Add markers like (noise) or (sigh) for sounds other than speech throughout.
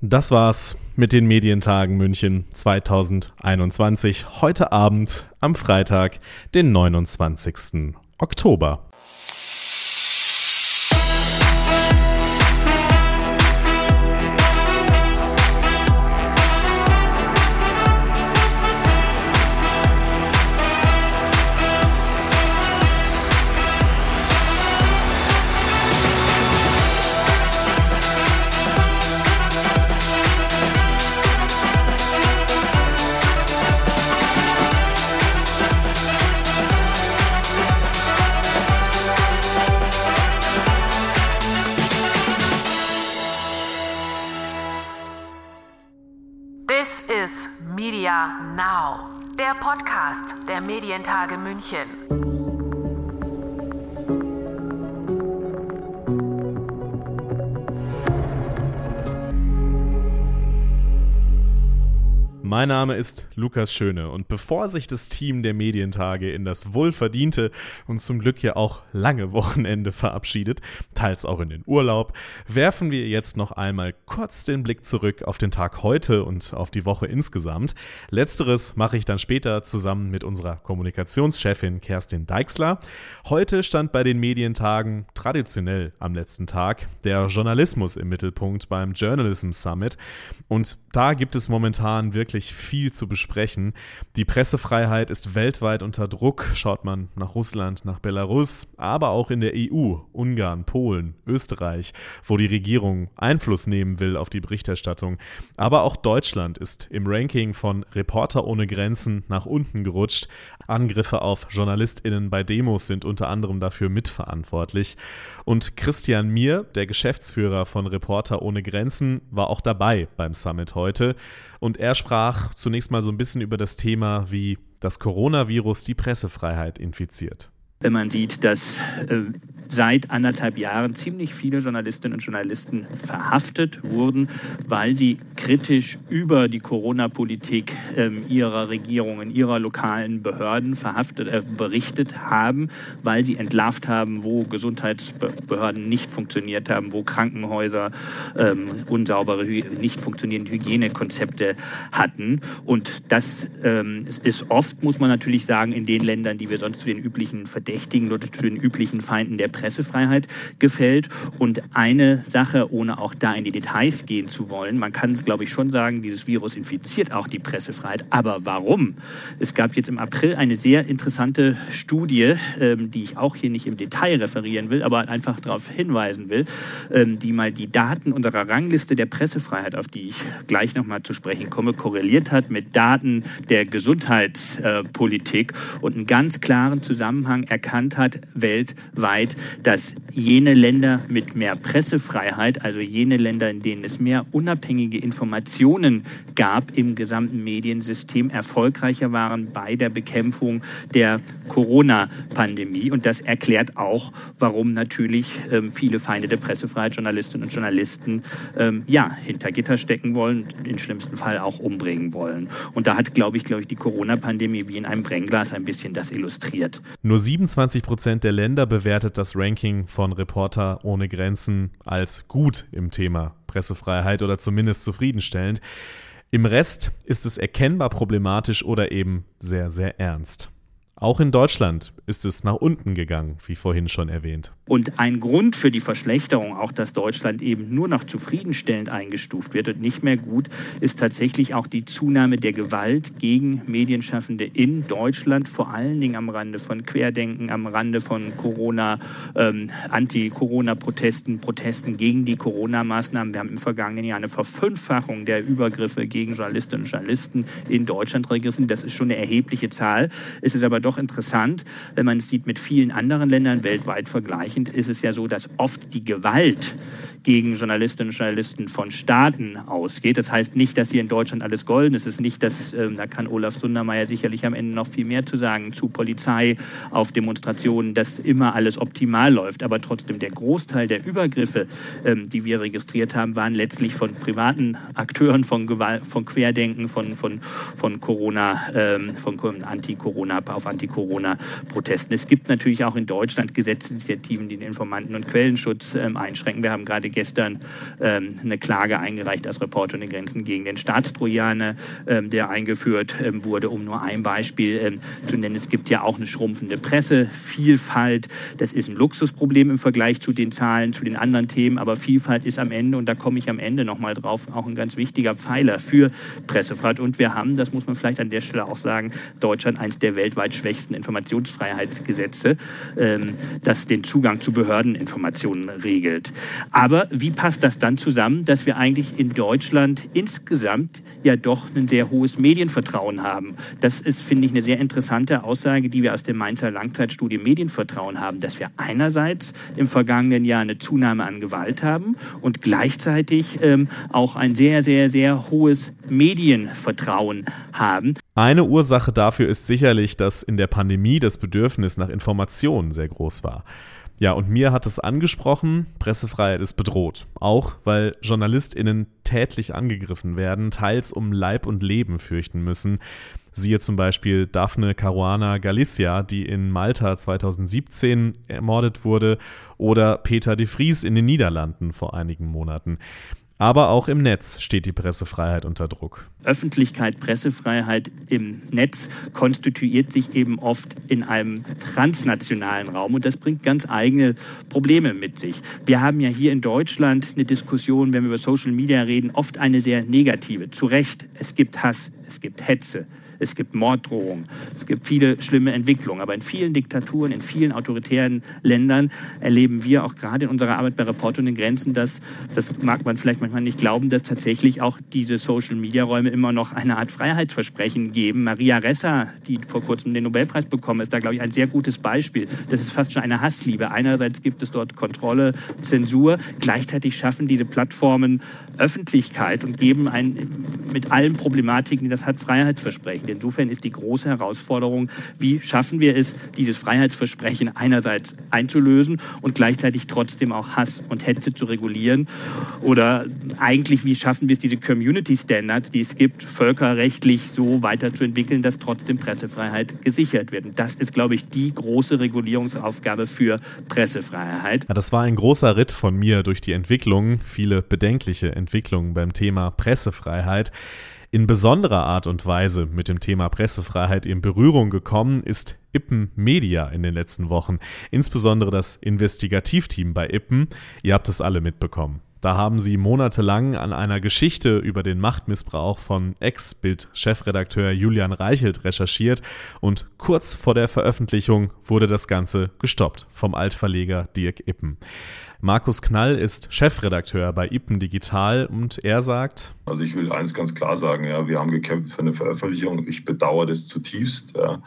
Das war's mit den Medientagen München 2021. Heute Abend am Freitag, den 29. Oktober. Medientage Mein Name ist Lukas Schöne und bevor sich das Team der Medientage in das wohlverdiente und zum Glück ja auch lange Wochenende verabschiedet, teils auch in den Urlaub, werfen wir jetzt noch einmal kurz den Blick zurück auf den Tag heute und auf die Woche insgesamt. Letzteres mache ich dann später zusammen mit unserer Kommunikationschefin Kerstin Deixler. Heute stand bei den Medientagen traditionell am letzten Tag der Journalismus im Mittelpunkt beim Journalism Summit und da gibt es momentan wirklich wirklich viel zu besprechen. Die Pressefreiheit ist weltweit unter Druck. Schaut man nach Russland, nach Belarus, aber auch in der EU, Ungarn, Polen, Österreich, wo die Regierung Einfluss nehmen will auf die Berichterstattung. Aber auch Deutschland ist im Ranking von Reporter ohne Grenzen nach unten gerutscht. Angriffe auf JournalistInnen bei Demos sind unter anderem dafür mitverantwortlich. Und Christian Mier, der Geschäftsführer von Reporter ohne Grenzen, war auch dabei beim Summit heute. Und er sprach zunächst mal so ein bisschen über das Thema, wie das Coronavirus die Pressefreiheit infiziert. Wenn man sieht, dass äh, seit anderthalb Jahren ziemlich viele Journalistinnen und Journalisten verhaftet wurden, weil sie kritisch über die Corona-Politik äh, ihrer Regierungen, ihrer lokalen Behörden verhaftet, äh, berichtet haben, weil sie entlarvt haben, wo Gesundheitsbehörden nicht funktioniert haben, wo Krankenhäuser ähm, unsaubere, nicht funktionierende Hygienekonzepte hatten. Und das ähm, ist oft, muss man natürlich sagen, in den Ländern, die wir sonst zu den üblichen Verdächtigen oder zu den üblichen Feinden der Pressefreiheit gefällt. Und eine Sache, ohne auch da in die Details gehen zu wollen, man kann es, glaube ich, schon sagen, dieses Virus infiziert auch die Pressefreiheit. Aber warum? Es gab jetzt im April eine sehr interessante Studie, ähm, die ich auch hier nicht im Detail referieren will, aber einfach darauf hinweisen will, ähm, die mal die Daten unserer Rangliste der Pressefreiheit, auf die ich gleich nochmal zu sprechen komme, korreliert hat mit Daten der Gesundheitspolitik und einen ganz klaren Zusammenhang erkannt hat weltweit, dass jene Länder mit mehr Pressefreiheit, also jene Länder, in denen es mehr unabhängige Informationen gab im gesamten Mediensystem, erfolgreicher waren bei der Bekämpfung der Corona-Pandemie. Und das erklärt auch, warum natürlich ähm, viele Feinde der Pressefreiheit, Journalistinnen und Journalisten, ähm, ja, hinter Gitter stecken wollen, im schlimmsten Fall auch umbringen wollen. Und da hat, glaube ich, glaube ich, die Corona-Pandemie wie in einem Brennglas ein bisschen das illustriert. Nur 27 Prozent der Länder bewertet das Ranking von Reporter ohne Grenzen als gut im Thema Pressefreiheit oder zumindest zufriedenstellend. Im Rest ist es erkennbar problematisch oder eben sehr, sehr ernst. Auch in Deutschland ist es nach unten gegangen, wie vorhin schon erwähnt. Und ein Grund für die Verschlechterung, auch dass Deutschland eben nur noch zufriedenstellend eingestuft wird und nicht mehr gut, ist tatsächlich auch die Zunahme der Gewalt gegen Medienschaffende in Deutschland, vor allen Dingen am Rande von Querdenken, am Rande von Corona, ähm, Anti-Corona-Protesten, Protesten gegen die Corona-Maßnahmen. Wir haben im vergangenen Jahr eine Verfünffachung der Übergriffe gegen Journalistinnen und Journalisten in Deutschland registriert. Das ist schon eine erhebliche Zahl. Es ist aber doch interessant, wenn man es sieht mit vielen anderen Ländern weltweit dementsprechend ist es ja so, dass oft die Gewalt gegen Journalistinnen und Journalisten von Staaten ausgeht. Das heißt nicht, dass hier in Deutschland alles golden ist. Es ist nicht, dass, ähm, da kann Olaf Sundermeier sicherlich am Ende noch viel mehr zu sagen, zu Polizei auf Demonstrationen, dass immer alles optimal läuft. Aber trotzdem der Großteil der Übergriffe, ähm, die wir registriert haben, waren letztlich von privaten Akteuren, von, Gewalt, von Querdenken, von, von, von Corona, ähm, von Anti-Corona, auf Anti-Corona-Protesten. Es gibt natürlich auch in Deutschland Gesetzesinitiativen, die den Informanten- und Quellenschutz ähm, einschränken. Wir haben gerade gestern ähm, eine Klage eingereicht als Reporter ohne Grenzen gegen den Staatstrojaner, ähm, der eingeführt ähm, wurde, um nur ein Beispiel ähm, zu nennen. Es gibt ja auch eine schrumpfende Pressevielfalt. Das ist ein Luxusproblem im Vergleich zu den Zahlen, zu den anderen Themen, aber Vielfalt ist am Ende, und da komme ich am Ende nochmal drauf, auch ein ganz wichtiger Pfeiler für Pressefreiheit. Und wir haben, das muss man vielleicht an der Stelle auch sagen, Deutschland eines der weltweit schwächsten Informationsfreiheitsgesetze, ähm, das den Zugang zu Behördeninformationen regelt. Aber wie passt das dann zusammen, dass wir eigentlich in Deutschland insgesamt ja doch ein sehr hohes Medienvertrauen haben? Das ist, finde ich, eine sehr interessante Aussage, die wir aus der Mainzer Langzeitstudie Medienvertrauen haben, dass wir einerseits im vergangenen Jahr eine Zunahme an Gewalt haben und gleichzeitig ähm, auch ein sehr, sehr, sehr hohes Medienvertrauen haben. Eine Ursache dafür ist sicherlich, dass in der Pandemie das Bedürfnis nach Informationen sehr groß war. Ja, und mir hat es angesprochen, Pressefreiheit ist bedroht. Auch weil JournalistInnen tätlich angegriffen werden, teils um Leib und Leben fürchten müssen. Siehe zum Beispiel Daphne Caruana Galicia, die in Malta 2017 ermordet wurde, oder Peter de Vries in den Niederlanden vor einigen Monaten. Aber auch im Netz steht die Pressefreiheit unter Druck. Öffentlichkeit, Pressefreiheit im Netz konstituiert sich eben oft in einem transnationalen Raum und das bringt ganz eigene Probleme mit sich. Wir haben ja hier in Deutschland eine Diskussion, wenn wir über Social Media reden, oft eine sehr negative. Zu Recht, es gibt Hass, es gibt Hetze, es gibt Morddrohungen, es gibt viele schlimme Entwicklungen. Aber in vielen Diktaturen, in vielen autoritären Ländern erleben wir auch gerade in unserer Arbeit bei Report und den Grenzen, dass, das mag man vielleicht manchmal nicht glauben, dass tatsächlich auch diese Social-Media-Räume immer noch eine Art Freiheitsversprechen geben. Maria Ressa, die vor kurzem den Nobelpreis bekommen ist, da glaube ich ein sehr gutes Beispiel. Das ist fast schon eine Hassliebe. Einerseits gibt es dort Kontrolle, Zensur, gleichzeitig schaffen diese Plattformen Öffentlichkeit und geben ein, mit allen Problematiken, die das hat, Freiheitsversprechen. Insofern ist die große Herausforderung, wie schaffen wir es, dieses Freiheitsversprechen einerseits einzulösen und gleichzeitig trotzdem auch Hass und Hetze zu regulieren? Oder eigentlich, wie schaffen wir es, diese Community Standards, die es gibt, völkerrechtlich so weiterzuentwickeln, dass trotzdem Pressefreiheit gesichert wird? Und das ist, glaube ich, die große Regulierungsaufgabe für Pressefreiheit. Ja, das war ein großer Ritt von mir durch die Entwicklung, viele bedenkliche Entwicklungen beim Thema Pressefreiheit. In besonderer Art und Weise mit dem Thema Pressefreiheit in Berührung gekommen ist Ippen Media in den letzten Wochen, insbesondere das Investigativteam bei Ippen. Ihr habt es alle mitbekommen. Da haben sie monatelang an einer Geschichte über den Machtmissbrauch von Ex-Bild-Chefredakteur Julian Reichelt recherchiert und kurz vor der Veröffentlichung wurde das Ganze gestoppt vom Altverleger Dirk Ippen. Markus Knall ist Chefredakteur bei Ippen Digital und er sagt: Also, ich will eins ganz klar sagen: ja, Wir haben gekämpft für eine Veröffentlichung. Ich bedauere das zutiefst. Ja,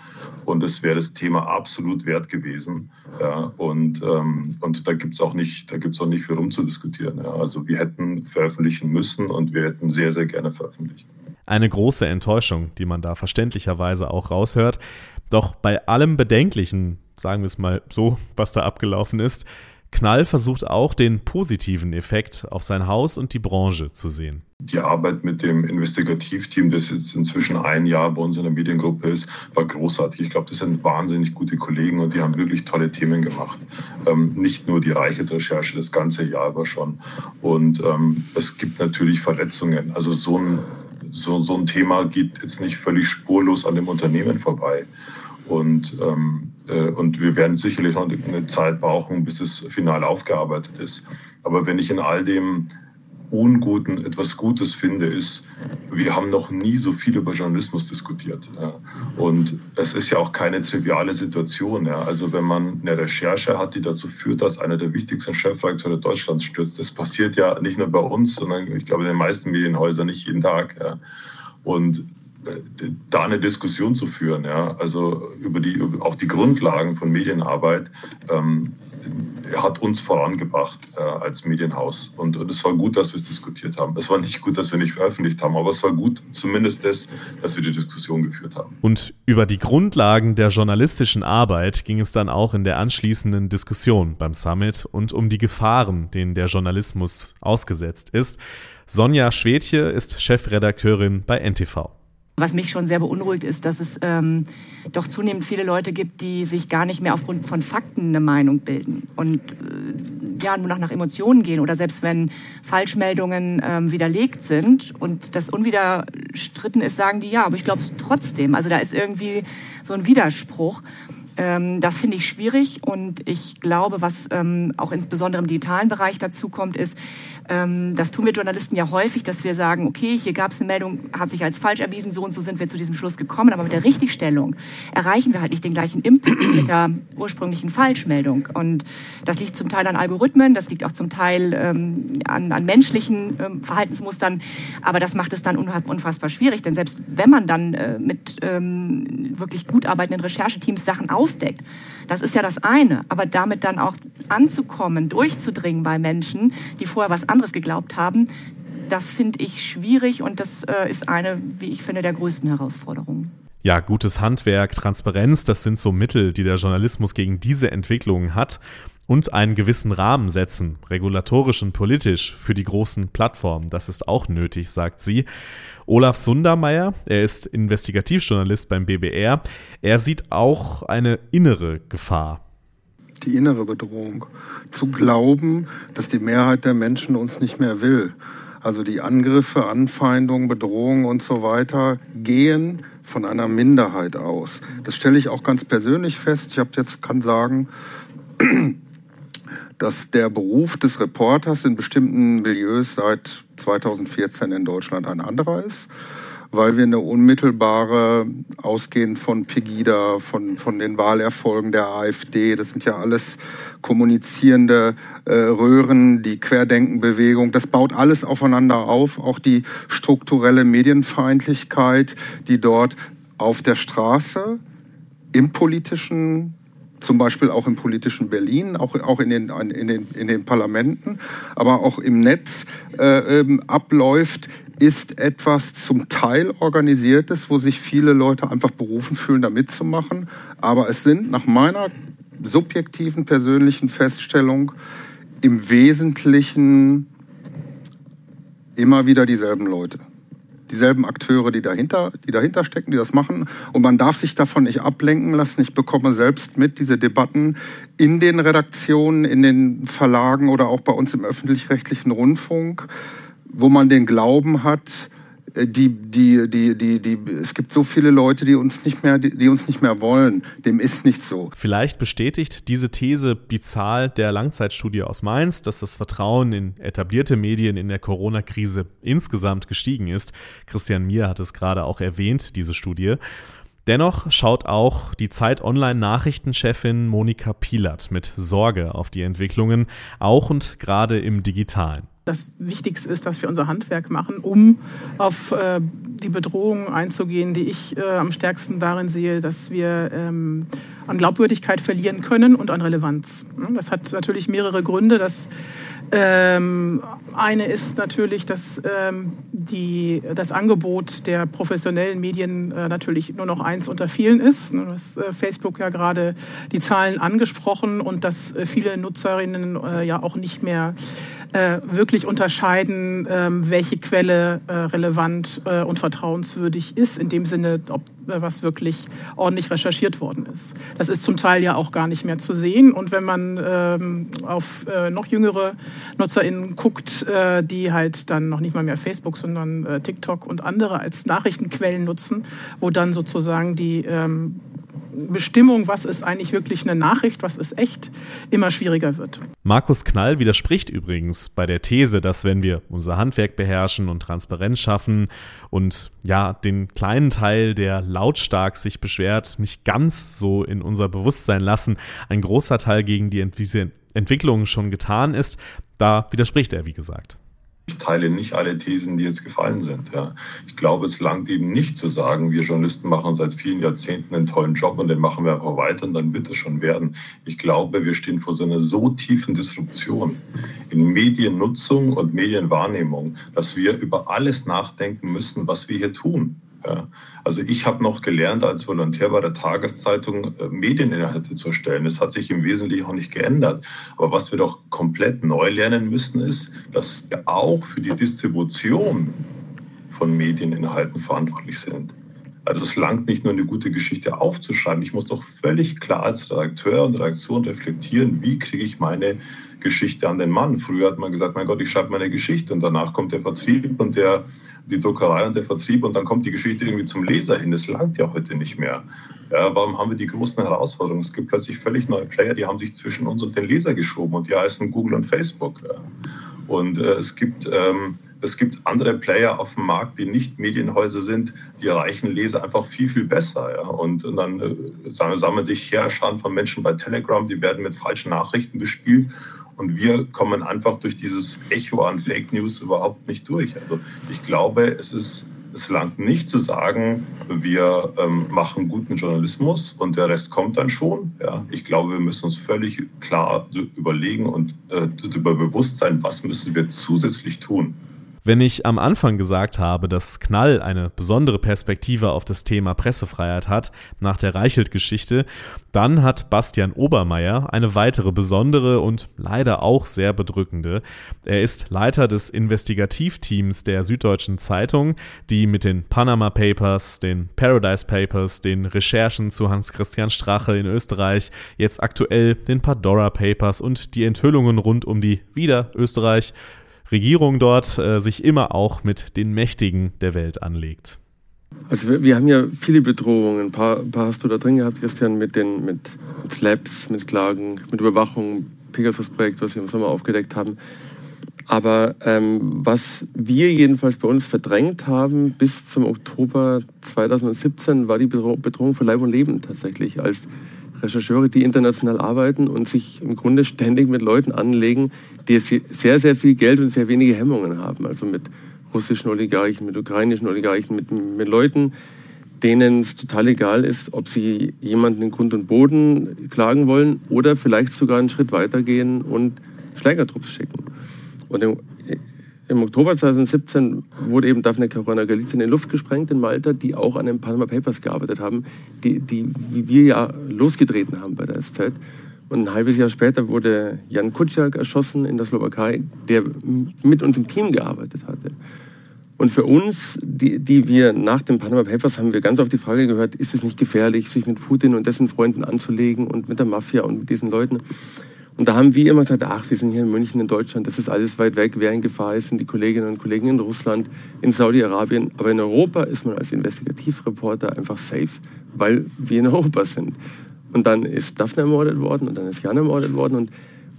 und es wäre das Thema absolut wert gewesen. Ja, und, ähm, und da gibt es auch, nicht, auch nicht viel rumzudiskutieren. Ja. Also, wir hätten veröffentlichen müssen und wir hätten sehr, sehr gerne veröffentlicht. Eine große Enttäuschung, die man da verständlicherweise auch raushört. Doch bei allem Bedenklichen, sagen wir es mal so, was da abgelaufen ist, Knall versucht auch den positiven Effekt auf sein Haus und die Branche zu sehen. Die Arbeit mit dem Investigativteam, das jetzt inzwischen ein Jahr bei uns in der Mediengruppe ist, war großartig. Ich glaube, das sind wahnsinnig gute Kollegen und die haben wirklich tolle Themen gemacht. Ähm, nicht nur die Reichelt-Recherche, das ganze Jahr über schon. Und ähm, es gibt natürlich Verletzungen. Also so ein, so, so ein Thema geht jetzt nicht völlig spurlos an dem Unternehmen vorbei. Und ähm, äh, und wir werden sicherlich noch eine Zeit brauchen, bis das Finale aufgearbeitet ist. Aber wenn ich in all dem Unguten etwas Gutes finde, ist, wir haben noch nie so viel über Journalismus diskutiert. Und es ist ja auch keine triviale Situation. Also wenn man eine Recherche hat, die dazu führt, dass einer der wichtigsten Chefredakteure Deutschlands stürzt, das passiert ja nicht nur bei uns, sondern ich glaube in den meisten Medienhäusern nicht jeden Tag. Und da eine Diskussion zu führen, ja, also über die über auch die Grundlagen von Medienarbeit ähm, hat uns vorangebracht äh, als Medienhaus und, und es war gut, dass wir es diskutiert haben. Es war nicht gut, dass wir nicht veröffentlicht haben, aber es war gut, zumindest das, dass wir die Diskussion geführt haben. Und über die Grundlagen der journalistischen Arbeit ging es dann auch in der anschließenden Diskussion beim Summit und um die Gefahren, denen der Journalismus ausgesetzt ist. Sonja Schwedche ist Chefredakteurin bei NTV. Was mich schon sehr beunruhigt, ist, dass es ähm, doch zunehmend viele Leute gibt, die sich gar nicht mehr aufgrund von Fakten eine Meinung bilden und äh, ja nur noch nach Emotionen gehen oder selbst wenn Falschmeldungen ähm, widerlegt sind und das unwiderstritten ist, sagen die ja, aber ich glaube es trotzdem. Also da ist irgendwie so ein Widerspruch. Ähm, das finde ich schwierig und ich glaube, was ähm, auch insbesondere im digitalen Bereich dazu kommt, ist, ähm, das tun wir Journalisten ja häufig, dass wir sagen, okay, hier gab es eine Meldung, hat sich als falsch erwiesen, so und so sind wir zu diesem Schluss gekommen, aber mit der Richtigstellung erreichen wir halt nicht den gleichen Impact mit der ursprünglichen Falschmeldung. Und das liegt zum Teil an Algorithmen, das liegt auch zum Teil an, an, menschlichen Verhaltensmustern, aber das macht es dann unfassbar schwierig, denn selbst wenn man dann äh, mit wirklich gut arbeitenden Rechercheteams Sachen aufdeckt, das ist ja das eine, aber damit dann auch anzukommen, durchzudringen bei Menschen, die vorher was anderes geglaubt haben, das finde ich schwierig und das äh, ist eine, wie ich finde, der größten Herausforderungen. Ja, gutes Handwerk, Transparenz, das sind so Mittel, die der Journalismus gegen diese Entwicklungen hat und einen gewissen Rahmen setzen, regulatorisch und politisch, für die großen Plattformen. Das ist auch nötig, sagt sie. Olaf Sundermeier, er ist Investigativjournalist beim BBR, er sieht auch eine innere Gefahr die innere Bedrohung. Zu glauben, dass die Mehrheit der Menschen uns nicht mehr will. Also die Angriffe, Anfeindungen, Bedrohungen und so weiter gehen von einer Minderheit aus. Das stelle ich auch ganz persönlich fest. Ich habe jetzt kann sagen, (clears throat) dass der Beruf des Reporters in bestimmten Milieus seit 2014 in Deutschland ein anderer ist weil wir eine unmittelbare, ausgehend von Pegida, von, von den Wahlerfolgen der AfD, das sind ja alles kommunizierende äh, Röhren, die Querdenkenbewegung, das baut alles aufeinander auf, auch die strukturelle Medienfeindlichkeit, die dort auf der Straße, im politischen zum Beispiel auch im politischen Berlin, auch, auch in, den, in, den, in den Parlamenten, aber auch im Netz äh, ähm, abläuft, ist etwas zum Teil organisiertes, wo sich viele Leute einfach berufen fühlen, da mitzumachen. Aber es sind nach meiner subjektiven persönlichen Feststellung im Wesentlichen immer wieder dieselben Leute. Dieselben Akteure, die dahinter, die dahinter stecken, die das machen. Und man darf sich davon nicht ablenken lassen. Ich bekomme selbst mit diese Debatten in den Redaktionen, in den Verlagen oder auch bei uns im öffentlich-rechtlichen Rundfunk wo man den Glauben hat, die, die, die, die, die, es gibt so viele Leute, die uns nicht mehr, die, die, uns nicht mehr wollen. Dem ist nicht so. Vielleicht bestätigt diese These die Zahl der Langzeitstudie aus Mainz, dass das Vertrauen in etablierte Medien in der Corona-Krise insgesamt gestiegen ist. Christian Mier hat es gerade auch erwähnt, diese Studie. Dennoch schaut auch die Zeit Online-Nachrichtenchefin Monika Pilat mit Sorge auf die Entwicklungen, auch und gerade im Digitalen das Wichtigste ist, dass wir unser Handwerk machen, um auf äh, die Bedrohungen einzugehen, die ich äh, am stärksten darin sehe, dass wir ähm, an Glaubwürdigkeit verlieren können und an Relevanz. Das hat natürlich mehrere Gründe. Das ähm, eine ist natürlich, dass ähm, die, das Angebot der professionellen Medien äh, natürlich nur noch eins unter vielen ist. Du hast äh, Facebook ja gerade die Zahlen angesprochen und dass äh, viele Nutzerinnen äh, ja auch nicht mehr äh, wirklich unterscheiden, ähm, welche Quelle äh, relevant äh, und vertrauenswürdig ist, in dem Sinne, ob äh, was wirklich ordentlich recherchiert worden ist. Das ist zum Teil ja auch gar nicht mehr zu sehen. Und wenn man ähm, auf äh, noch jüngere NutzerInnen guckt, äh, die halt dann noch nicht mal mehr Facebook, sondern äh, TikTok und andere als Nachrichtenquellen nutzen, wo dann sozusagen die ähm, Bestimmung, was ist eigentlich wirklich eine Nachricht, was ist echt, immer schwieriger wird. Markus Knall widerspricht übrigens bei der These, dass wenn wir unser Handwerk beherrschen und Transparenz schaffen und ja, den kleinen Teil, der lautstark sich beschwert, nicht ganz so in unser Bewusstsein lassen, ein großer Teil gegen die Entwicklungen schon getan ist, da widerspricht er, wie gesagt. Ich teile nicht alle Thesen, die jetzt gefallen sind. Ja. Ich glaube, es langt eben nicht zu sagen, wir Journalisten machen seit vielen Jahrzehnten einen tollen Job und den machen wir einfach weiter und dann wird es schon werden. Ich glaube, wir stehen vor so einer so tiefen Disruption in Mediennutzung und Medienwahrnehmung, dass wir über alles nachdenken müssen, was wir hier tun. Ja. Also ich habe noch gelernt als Volontär bei der Tageszeitung äh, Medieninhalte zu erstellen. Das hat sich im Wesentlichen auch nicht geändert. Aber was wir doch komplett neu lernen müssen, ist, dass wir auch für die Distribution von Medieninhalten verantwortlich sind. Also es langt nicht nur eine gute Geschichte aufzuschreiben. Ich muss doch völlig klar als Redakteur und Redaktion reflektieren, wie kriege ich meine Geschichte an den Mann. Früher hat man gesagt, mein Gott, ich schreibe meine Geschichte und danach kommt der Vertrieb und der, die Druckerei und der Vertrieb und dann kommt die Geschichte irgendwie zum Leser hin. Das langt ja heute nicht mehr. Ja, warum haben wir die großen Herausforderungen? Es gibt plötzlich völlig neue Player, die haben sich zwischen uns und den Leser geschoben und die heißen Google und Facebook. Und äh, es gibt ähm, es gibt andere Player auf dem Markt, die nicht Medienhäuser sind, die erreichen Leser einfach viel, viel besser. Ja? Und, und dann äh, sammeln sich Heerscharen von Menschen bei Telegram, die werden mit falschen Nachrichten bespielt. Und wir kommen einfach durch dieses Echo an Fake News überhaupt nicht durch. Also ich glaube, es ist es langt nicht zu sagen, wir ähm, machen guten Journalismus und der Rest kommt dann schon. Ja. Ich glaube, wir müssen uns völlig klar überlegen und äh, darüber bewusst sein, was müssen wir zusätzlich tun. Wenn ich am Anfang gesagt habe, dass Knall eine besondere Perspektive auf das Thema Pressefreiheit hat, nach der Reichelt-Geschichte, dann hat Bastian Obermeier eine weitere besondere und leider auch sehr bedrückende. Er ist Leiter des Investigativteams der Süddeutschen Zeitung, die mit den Panama Papers, den Paradise Papers, den Recherchen zu Hans-Christian Strache in Österreich, jetzt aktuell den Pandora Papers und die Enthüllungen rund um die wieder Österreich Regierung dort äh, sich immer auch mit den Mächtigen der Welt anlegt. Also wir, wir haben ja viele Bedrohungen. Ein paar, ein paar, hast du da drin gehabt, Christian, mit den mit, Slaps, mit Klagen, mit Überwachung, Pegasus-Projekt, was wir im Sommer aufgedeckt haben. Aber ähm, was wir jedenfalls bei uns verdrängt haben bis zum Oktober 2017, war die Bedrohung für Leib und Leben tatsächlich. Als Rechercheure, die international arbeiten und sich im Grunde ständig mit Leuten anlegen, die sehr, sehr viel Geld und sehr wenige Hemmungen haben. Also mit russischen Oligarchen, mit ukrainischen Oligarchen, mit, mit Leuten, denen es total egal ist, ob sie jemanden in Grund und Boden klagen wollen oder vielleicht sogar einen Schritt weitergehen und Schlägertrupps schicken. Und im Oktober 2017 wurde eben Daphne Caruana Galizia in die Luft gesprengt in Malta, die auch an den Panama Papers gearbeitet haben, die, die wie wir ja losgetreten haben bei der SZ. Und ein halbes Jahr später wurde Jan Kuciak erschossen in der Slowakei, der mit uns im Team gearbeitet hatte. Und für uns, die, die wir nach den Panama Papers haben wir ganz oft die Frage gehört, ist es nicht gefährlich, sich mit Putin und dessen Freunden anzulegen und mit der Mafia und mit diesen Leuten? Und da haben wir immer gesagt, ach, wir sind hier in München, in Deutschland, das ist alles weit weg. Wer in Gefahr ist, sind die Kolleginnen und Kollegen in Russland, in Saudi-Arabien. Aber in Europa ist man als Investigativreporter einfach safe, weil wir in Europa sind. Und dann ist Daphne ermordet worden und dann ist Jan ermordet worden. Und,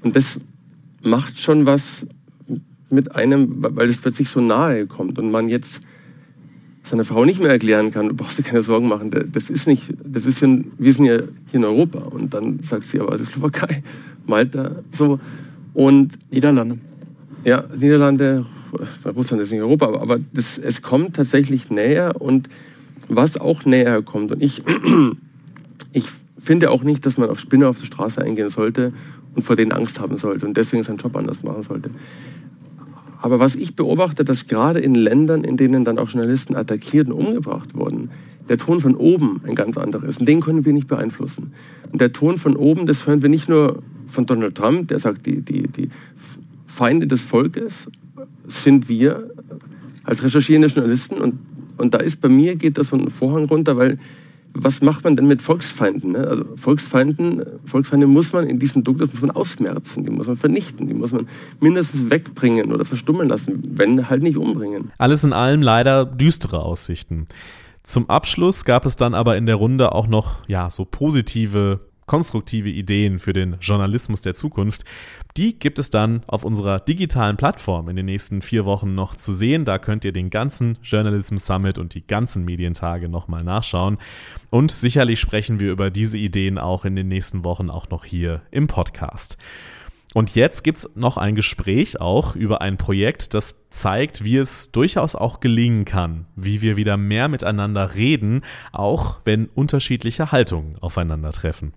und das macht schon was mit einem, weil es plötzlich so nahe kommt und man jetzt seiner Frau nicht mehr erklären kann, du brauchst dir keine Sorgen machen, das ist nicht, das ist ja, wir sind ja hier in Europa. Und dann sagt sie, aber es ist Slowakei, (laughs) Malta, so. Und Niederlande. Ja, Niederlande, Russland ist nicht Europa, aber, aber das, es kommt tatsächlich näher und was auch näher kommt. Und ich, (clears throat) ich finde auch nicht, dass man auf Spinner auf der Straße eingehen sollte und vor denen Angst haben sollte und deswegen seinen Job anders machen sollte. Aber was ich beobachte, dass gerade in Ländern, in denen dann auch Journalisten attackiert und umgebracht wurden, der Ton von oben ein ganz anderer ist. Und den können wir nicht beeinflussen. Und der Ton von oben, das hören wir nicht nur von Donald Trump, der sagt, die, die, die Feinde des Volkes sind wir als recherchierende Journalisten. Und, und da ist bei mir, geht das so ein Vorhang runter, weil was macht man denn mit Volksfeinden? Ne? Also Volksfeinden, Volksfeinde muss man in diesem Druck, muss man ausmerzen, die muss man vernichten, die muss man mindestens wegbringen oder verstummeln lassen, wenn halt nicht umbringen. Alles in allem leider düstere Aussichten. Zum Abschluss gab es dann aber in der Runde auch noch ja so positive konstruktive Ideen für den Journalismus der Zukunft. Die gibt es dann auf unserer digitalen Plattform in den nächsten vier Wochen noch zu sehen. Da könnt ihr den ganzen Journalism Summit und die ganzen Medientage nochmal nachschauen. Und sicherlich sprechen wir über diese Ideen auch in den nächsten Wochen auch noch hier im Podcast. Und jetzt gibt es noch ein Gespräch auch über ein Projekt, das zeigt, wie es durchaus auch gelingen kann, wie wir wieder mehr miteinander reden, auch wenn unterschiedliche Haltungen aufeinandertreffen.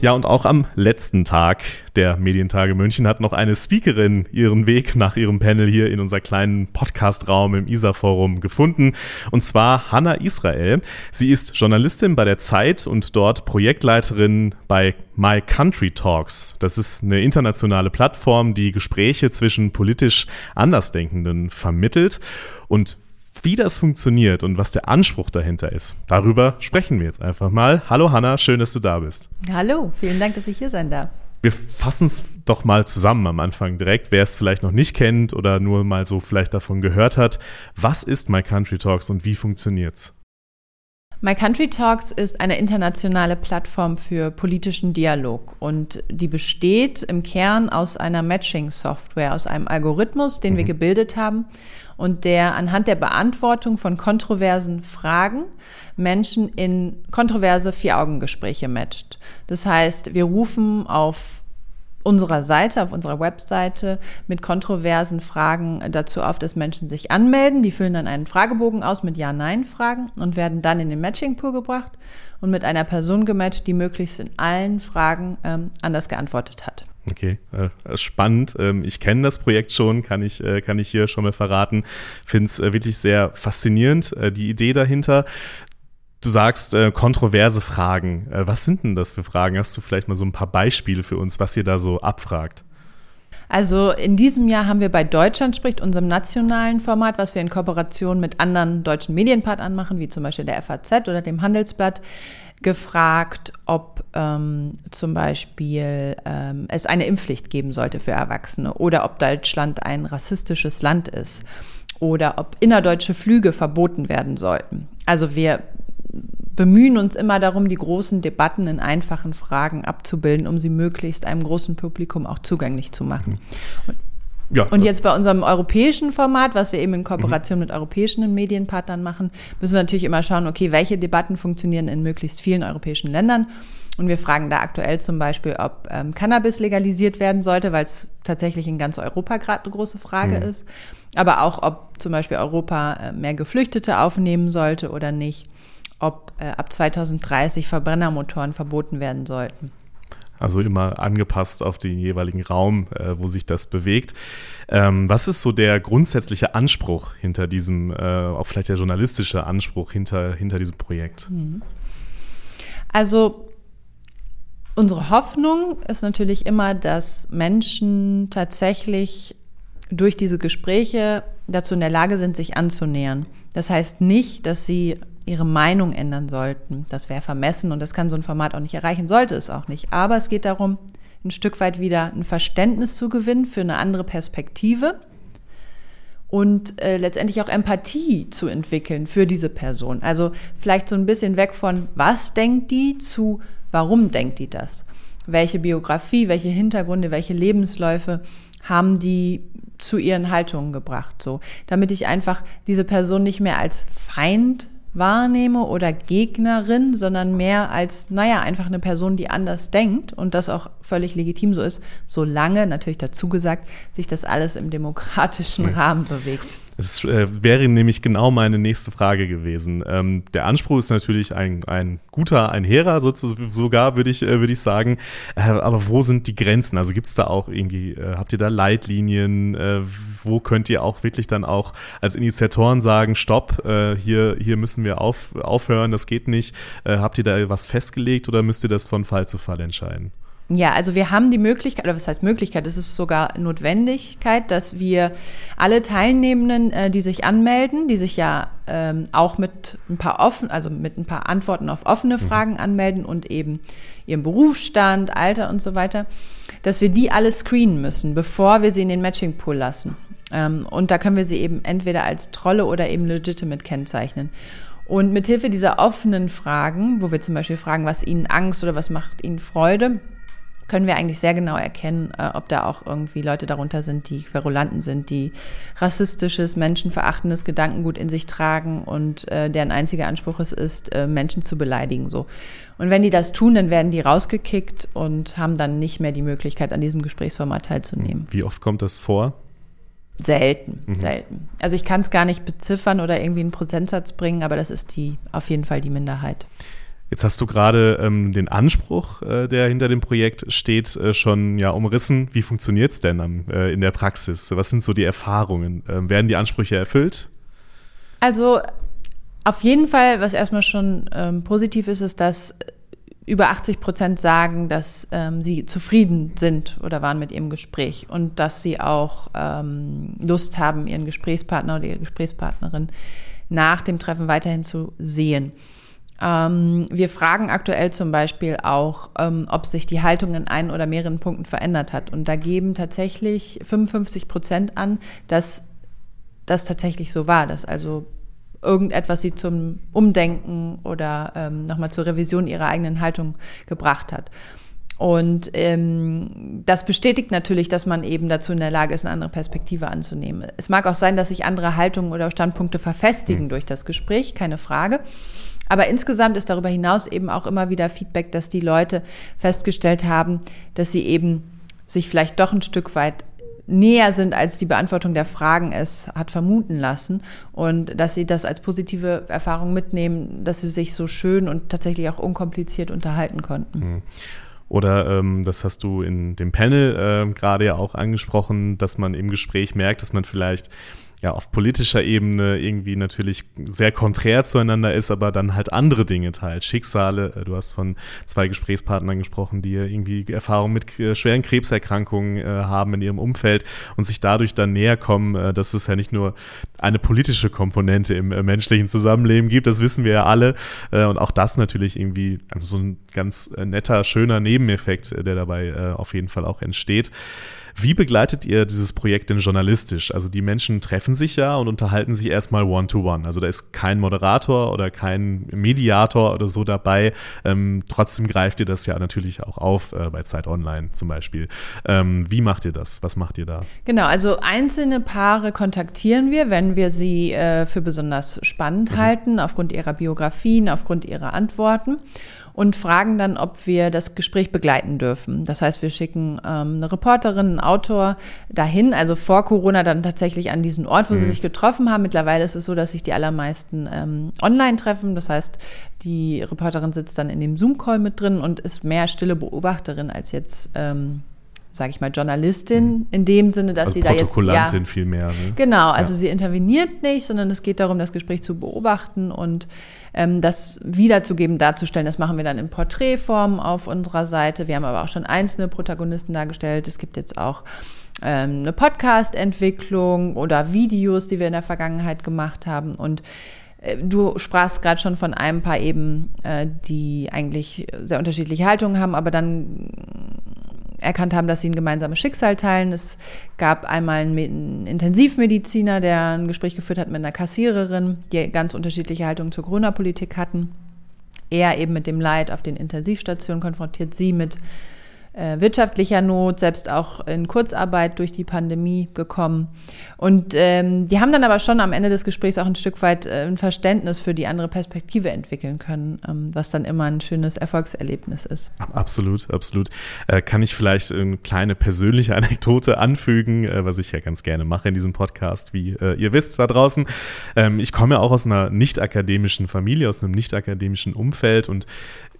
Ja, und auch am letzten Tag der Medientage München hat noch eine Speakerin ihren Weg nach ihrem Panel hier in unser kleinen Podcastraum im ISA-Forum gefunden. Und zwar Hanna Israel. Sie ist Journalistin bei der Zeit und dort Projektleiterin bei My Country Talks. Das ist eine internationale Plattform, die Gespräche zwischen politisch Andersdenkenden vermittelt. Und wie das funktioniert und was der Anspruch dahinter ist, darüber sprechen wir jetzt einfach mal. Hallo Hanna, schön, dass du da bist. Hallo, vielen Dank, dass ich hier sein darf. Wir fassen es doch mal zusammen am Anfang direkt, wer es vielleicht noch nicht kennt oder nur mal so vielleicht davon gehört hat. Was ist My Country Talks und wie funktioniert's? My Country Talks ist eine internationale Plattform für politischen Dialog und die besteht im Kern aus einer Matching-Software, aus einem Algorithmus, den mhm. wir gebildet haben und der anhand der Beantwortung von kontroversen Fragen Menschen in kontroverse Vier-Augen-Gespräche matcht. Das heißt, wir rufen auf unserer Seite, auf unserer Webseite mit kontroversen Fragen dazu auf, dass Menschen sich anmelden. Die füllen dann einen Fragebogen aus mit Ja-Nein-Fragen und werden dann in den Matching-Pool gebracht und mit einer Person gematcht, die möglichst in allen Fragen ähm, anders geantwortet hat. Okay, äh, spannend. Ähm, ich kenne das Projekt schon, kann ich, äh, kann ich hier schon mal verraten. Finde es äh, wirklich sehr faszinierend, die Idee dahinter. Du sagst kontroverse Fragen. Was sind denn das für Fragen? Hast du vielleicht mal so ein paar Beispiele für uns, was ihr da so abfragt? Also in diesem Jahr haben wir bei Deutschland spricht, unserem nationalen Format, was wir in Kooperation mit anderen deutschen Medienpartnern machen, wie zum Beispiel der FAZ oder dem Handelsblatt, gefragt, ob ähm, zum Beispiel ähm, es eine Impfpflicht geben sollte für Erwachsene oder ob Deutschland ein rassistisches Land ist oder ob innerdeutsche Flüge verboten werden sollten. Also wir bemühen uns immer darum, die großen Debatten in einfachen Fragen abzubilden, um sie möglichst einem großen Publikum auch zugänglich zu machen. Und ja. Und jetzt bei unserem europäischen Format, was wir eben in Kooperation mhm. mit europäischen Medienpartnern machen, müssen wir natürlich immer schauen, okay, welche Debatten funktionieren in möglichst vielen europäischen Ländern. Und wir fragen da aktuell zum Beispiel, ob ähm, Cannabis legalisiert werden sollte, weil es tatsächlich in ganz Europa gerade eine große Frage mhm. ist. Aber auch, ob zum Beispiel Europa äh, mehr Geflüchtete aufnehmen sollte oder nicht ob äh, ab 2030 Verbrennermotoren verboten werden sollten. Also immer angepasst auf den jeweiligen Raum, äh, wo sich das bewegt. Ähm, was ist so der grundsätzliche Anspruch hinter diesem, äh, auch vielleicht der journalistische Anspruch hinter, hinter diesem Projekt? Mhm. Also unsere Hoffnung ist natürlich immer, dass Menschen tatsächlich durch diese Gespräche dazu in der Lage sind, sich anzunähern. Das heißt nicht, dass sie ihre Meinung ändern sollten. Das wäre vermessen und das kann so ein Format auch nicht erreichen, sollte es auch nicht. Aber es geht darum, ein Stück weit wieder ein Verständnis zu gewinnen für eine andere Perspektive und äh, letztendlich auch Empathie zu entwickeln für diese Person. Also vielleicht so ein bisschen weg von, was denkt die, zu, warum denkt die das? Welche Biografie, welche Hintergründe, welche Lebensläufe haben die zu ihren Haltungen gebracht, so, damit ich einfach diese Person nicht mehr als Feind wahrnehme oder Gegnerin, sondern mehr als, naja, einfach eine Person, die anders denkt und das auch völlig legitim so ist, solange, natürlich dazu gesagt, sich das alles im demokratischen Rahmen bewegt. Es äh, wäre nämlich genau meine nächste Frage gewesen. Ähm, der Anspruch ist natürlich ein, ein guter, ein hehrer sogar, würde ich, äh, würde ich sagen. Äh, aber wo sind die Grenzen? Also gibt es da auch irgendwie, äh, habt ihr da Leitlinien? Äh, wo könnt ihr auch wirklich dann auch als Initiatoren sagen, stopp, äh, hier, hier müssen wir auf, aufhören, das geht nicht. habt ihr da was festgelegt oder müsst ihr das von Fall zu Fall entscheiden? Ja, also wir haben die Möglichkeit, oder was heißt Möglichkeit, es ist sogar Notwendigkeit, dass wir alle Teilnehmenden, äh, die sich anmelden, die sich ja ähm, auch mit ein paar offen, also mit ein paar Antworten auf offene mhm. Fragen anmelden und eben ihren Berufsstand, Alter und so weiter, dass wir die alle screenen müssen, bevor wir sie in den Matching Pool lassen. Ähm, und da können wir sie eben entweder als Trolle oder eben legitimate kennzeichnen. Und mithilfe dieser offenen Fragen, wo wir zum Beispiel fragen, was ihnen Angst oder was macht ihnen Freude, können wir eigentlich sehr genau erkennen, äh, ob da auch irgendwie Leute darunter sind, die Querulanten sind, die rassistisches, menschenverachtendes Gedankengut in sich tragen und äh, deren einziger Anspruch es ist, äh, Menschen zu beleidigen. So. Und wenn die das tun, dann werden die rausgekickt und haben dann nicht mehr die Möglichkeit, an diesem Gesprächsformat teilzunehmen. Wie oft kommt das vor? Selten, mhm. selten. Also ich kann es gar nicht beziffern oder irgendwie einen Prozentsatz bringen, aber das ist die auf jeden Fall die Minderheit. Jetzt hast du gerade ähm, den Anspruch, äh, der hinter dem Projekt steht, äh, schon ja umrissen. Wie funktioniert es denn dann, äh, in der Praxis? Was sind so die Erfahrungen? Ähm, werden die Ansprüche erfüllt? Also auf jeden Fall, was erstmal schon ähm, positiv ist, ist, dass über 80 Prozent sagen, dass ähm, sie zufrieden sind oder waren mit ihrem Gespräch und dass sie auch ähm, Lust haben, ihren Gesprächspartner oder ihre Gesprächspartnerin nach dem Treffen weiterhin zu sehen. Ähm, wir fragen aktuell zum Beispiel auch, ähm, ob sich die Haltung in einen oder mehreren Punkten verändert hat. Und da geben tatsächlich 55 Prozent an, dass das tatsächlich so war, dass also irgendetwas sie zum Umdenken oder ähm, nochmal zur Revision ihrer eigenen Haltung gebracht hat. Und ähm, das bestätigt natürlich, dass man eben dazu in der Lage ist, eine andere Perspektive anzunehmen. Es mag auch sein, dass sich andere Haltungen oder Standpunkte verfestigen mhm. durch das Gespräch, keine Frage. Aber insgesamt ist darüber hinaus eben auch immer wieder Feedback, dass die Leute festgestellt haben, dass sie eben sich vielleicht doch ein Stück weit näher sind, als die Beantwortung der Fragen es hat vermuten lassen und dass sie das als positive Erfahrung mitnehmen, dass sie sich so schön und tatsächlich auch unkompliziert unterhalten konnten. Mhm. Oder ähm, das hast du in dem Panel äh, gerade ja auch angesprochen, dass man im Gespräch merkt, dass man vielleicht ja auf politischer Ebene irgendwie natürlich sehr konträr zueinander ist, aber dann halt andere Dinge teilt. Schicksale, äh, du hast von zwei Gesprächspartnern gesprochen, die irgendwie Erfahrung mit äh, schweren Krebserkrankungen äh, haben in ihrem Umfeld und sich dadurch dann näher kommen, dass es ja nicht nur eine politische Komponente im menschlichen Zusammenleben gibt, das wissen wir ja alle. Und auch das natürlich irgendwie also so ein ganz netter, schöner Nebeneffekt, der dabei auf jeden Fall auch entsteht. Wie begleitet ihr dieses Projekt denn journalistisch? Also die Menschen treffen sich ja und unterhalten sich erstmal one-to-one. Also da ist kein Moderator oder kein Mediator oder so dabei. Ähm, trotzdem greift ihr das ja natürlich auch auf äh, bei Zeit Online zum Beispiel. Ähm, wie macht ihr das? Was macht ihr da? Genau, also einzelne Paare kontaktieren wir, wenn wir sie äh, für besonders spannend mhm. halten, aufgrund ihrer Biografien, aufgrund ihrer Antworten und fragen dann, ob wir das Gespräch begleiten dürfen. Das heißt, wir schicken ähm, eine Reporterin, einen Autor dahin, also vor Corona dann tatsächlich an diesen Ort, wo mhm. sie sich getroffen haben. Mittlerweile ist es so, dass sich die allermeisten ähm, online treffen. Das heißt, die Reporterin sitzt dann in dem Zoom-Call mit drin und ist mehr stille Beobachterin als jetzt ähm, sage ich mal, Journalistin mhm. in dem Sinne, dass also sie da jetzt Protokollantin ja, viel mehr. Ne? Genau, also ja. sie interveniert nicht, sondern es geht darum, das Gespräch zu beobachten und ähm, das wiederzugeben, darzustellen. Das machen wir dann in Porträtform auf unserer Seite. Wir haben aber auch schon einzelne Protagonisten dargestellt. Es gibt jetzt auch ähm, eine Podcast-Entwicklung oder Videos, die wir in der Vergangenheit gemacht haben und äh, Du sprachst gerade schon von einem Paar eben, äh, die eigentlich sehr unterschiedliche Haltungen haben, aber dann erkannt haben, dass sie ein gemeinsames Schicksal teilen. Es gab einmal einen Intensivmediziner, der ein Gespräch geführt hat mit einer Kassiererin, die ganz unterschiedliche Haltungen zur Corona-Politik hatten. Er eben mit dem Leid auf den Intensivstationen konfrontiert, sie mit wirtschaftlicher Not, selbst auch in Kurzarbeit durch die Pandemie gekommen. Und ähm, die haben dann aber schon am Ende des Gesprächs auch ein Stück weit äh, ein Verständnis für die andere Perspektive entwickeln können, ähm, was dann immer ein schönes Erfolgserlebnis ist. Absolut, absolut. Äh, kann ich vielleicht eine kleine persönliche (laughs) Anekdote anfügen, äh, was ich ja ganz gerne mache in diesem Podcast, wie äh, ihr wisst da draußen. Ähm, ich komme ja auch aus einer nicht akademischen Familie, aus einem nicht akademischen Umfeld und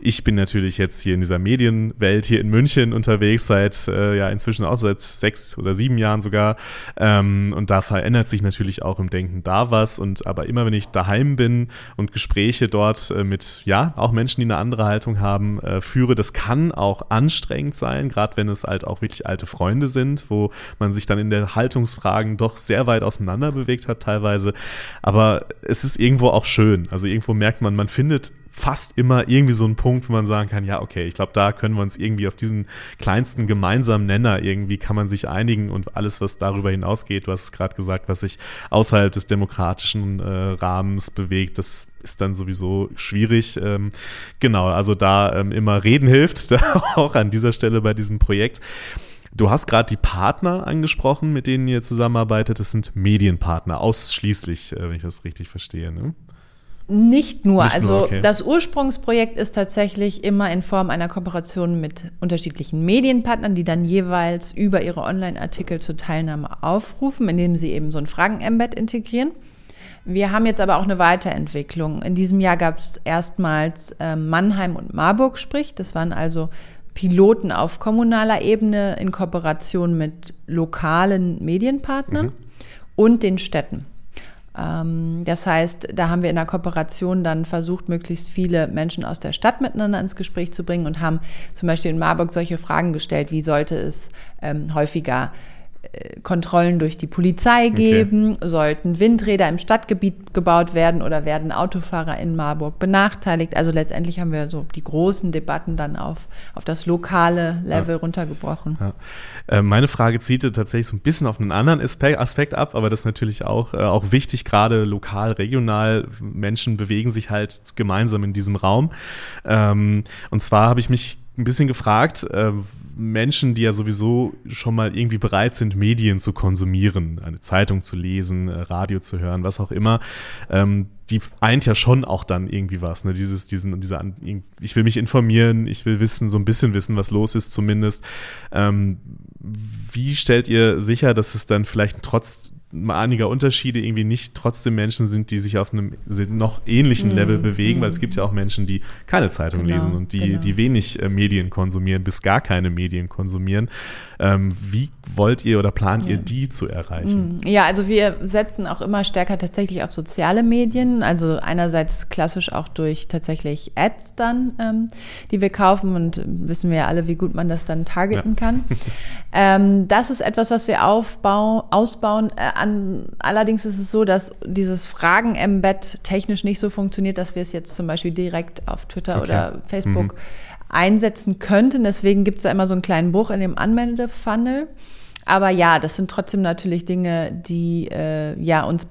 ich bin natürlich jetzt hier in dieser Medienwelt hier in München unterwegs seit äh, ja inzwischen auch seit sechs oder sieben Jahren sogar. Ähm, und da verändert sich natürlich auch im Denken da was. Und aber immer wenn ich daheim bin und Gespräche dort äh, mit ja auch Menschen, die eine andere Haltung haben, äh, führe, das kann auch anstrengend sein, gerade wenn es halt auch wirklich alte Freunde sind, wo man sich dann in der Haltungsfragen doch sehr weit auseinander bewegt hat teilweise, aber es ist irgendwo auch schön, also irgendwo merkt man, man findet fast immer irgendwie so ein Punkt, wo man sagen kann, ja, okay, ich glaube, da können wir uns irgendwie auf diesen kleinsten gemeinsamen Nenner irgendwie kann man sich einigen und alles, was darüber hinausgeht, du hast es gerade gesagt, was sich außerhalb des demokratischen äh, Rahmens bewegt, das ist dann sowieso schwierig. Ähm, genau, also da ähm, immer reden hilft, (laughs) auch an dieser Stelle bei diesem Projekt. Du hast gerade die Partner angesprochen, mit denen ihr zusammenarbeitet. Das sind Medienpartner, ausschließlich, äh, wenn ich das richtig verstehe. Ne? Nicht nur. Nicht also nur, okay. das Ursprungsprojekt ist tatsächlich immer in Form einer Kooperation mit unterschiedlichen Medienpartnern, die dann jeweils über ihre Online-Artikel zur Teilnahme aufrufen, indem sie eben so ein Fragen-Embed integrieren. Wir haben jetzt aber auch eine Weiterentwicklung. In diesem Jahr gab es erstmals äh, Mannheim und Marburg spricht. Das waren also Piloten auf kommunaler Ebene in Kooperation mit lokalen Medienpartnern mhm. und den Städten. Ähm, das heißt, da haben wir in der Kooperation dann versucht, möglichst viele Menschen aus der Stadt miteinander ins Gespräch zu bringen und haben zum Beispiel in Marburg solche Fragen gestellt, wie sollte es ähm, häufiger Kontrollen durch die Polizei geben? Okay. Sollten Windräder im Stadtgebiet gebaut werden oder werden Autofahrer in Marburg benachteiligt? Also letztendlich haben wir so die großen Debatten dann auf, auf das lokale Level ja. runtergebrochen. Ja. Äh, meine Frage zielte tatsächlich so ein bisschen auf einen anderen Aspekt ab, aber das ist natürlich auch, äh, auch wichtig, gerade lokal, regional. Menschen bewegen sich halt gemeinsam in diesem Raum. Ähm, und zwar habe ich mich ein bisschen gefragt, äh, Menschen, die ja sowieso schon mal irgendwie bereit sind, Medien zu konsumieren, eine Zeitung zu lesen, äh, Radio zu hören, was auch immer, ähm, die eint ja schon auch dann irgendwie was. Ne? Dieses, diesen, dieser, ich will mich informieren, ich will wissen, so ein bisschen wissen, was los ist zumindest. Ähm, wie stellt ihr sicher, dass es dann vielleicht trotz einiger Unterschiede irgendwie nicht trotzdem Menschen sind, die sich auf einem noch ähnlichen Level mm, bewegen, mm. weil es gibt ja auch Menschen, die keine Zeitung genau, lesen und die, genau. die wenig äh, Medien konsumieren, bis gar keine Medien konsumieren. Ähm, wie wollt ihr oder plant ja. ihr die zu erreichen? Mm. Ja, also wir setzen auch immer stärker tatsächlich auf soziale Medien, also einerseits klassisch auch durch tatsächlich Ads dann, ähm, die wir kaufen und wissen wir ja alle, wie gut man das dann targeten ja. kann. (laughs) ähm, das ist etwas, was wir aufbauen, ausbauen. Äh, an, allerdings ist es so, dass dieses Fragen-Embed technisch nicht so funktioniert, dass wir es jetzt zum Beispiel direkt auf Twitter okay. oder Facebook mhm. einsetzen könnten. Deswegen gibt es da immer so einen kleinen Bruch in dem Anmeldefunnel. Aber ja, das sind trotzdem natürlich Dinge, die äh, ja uns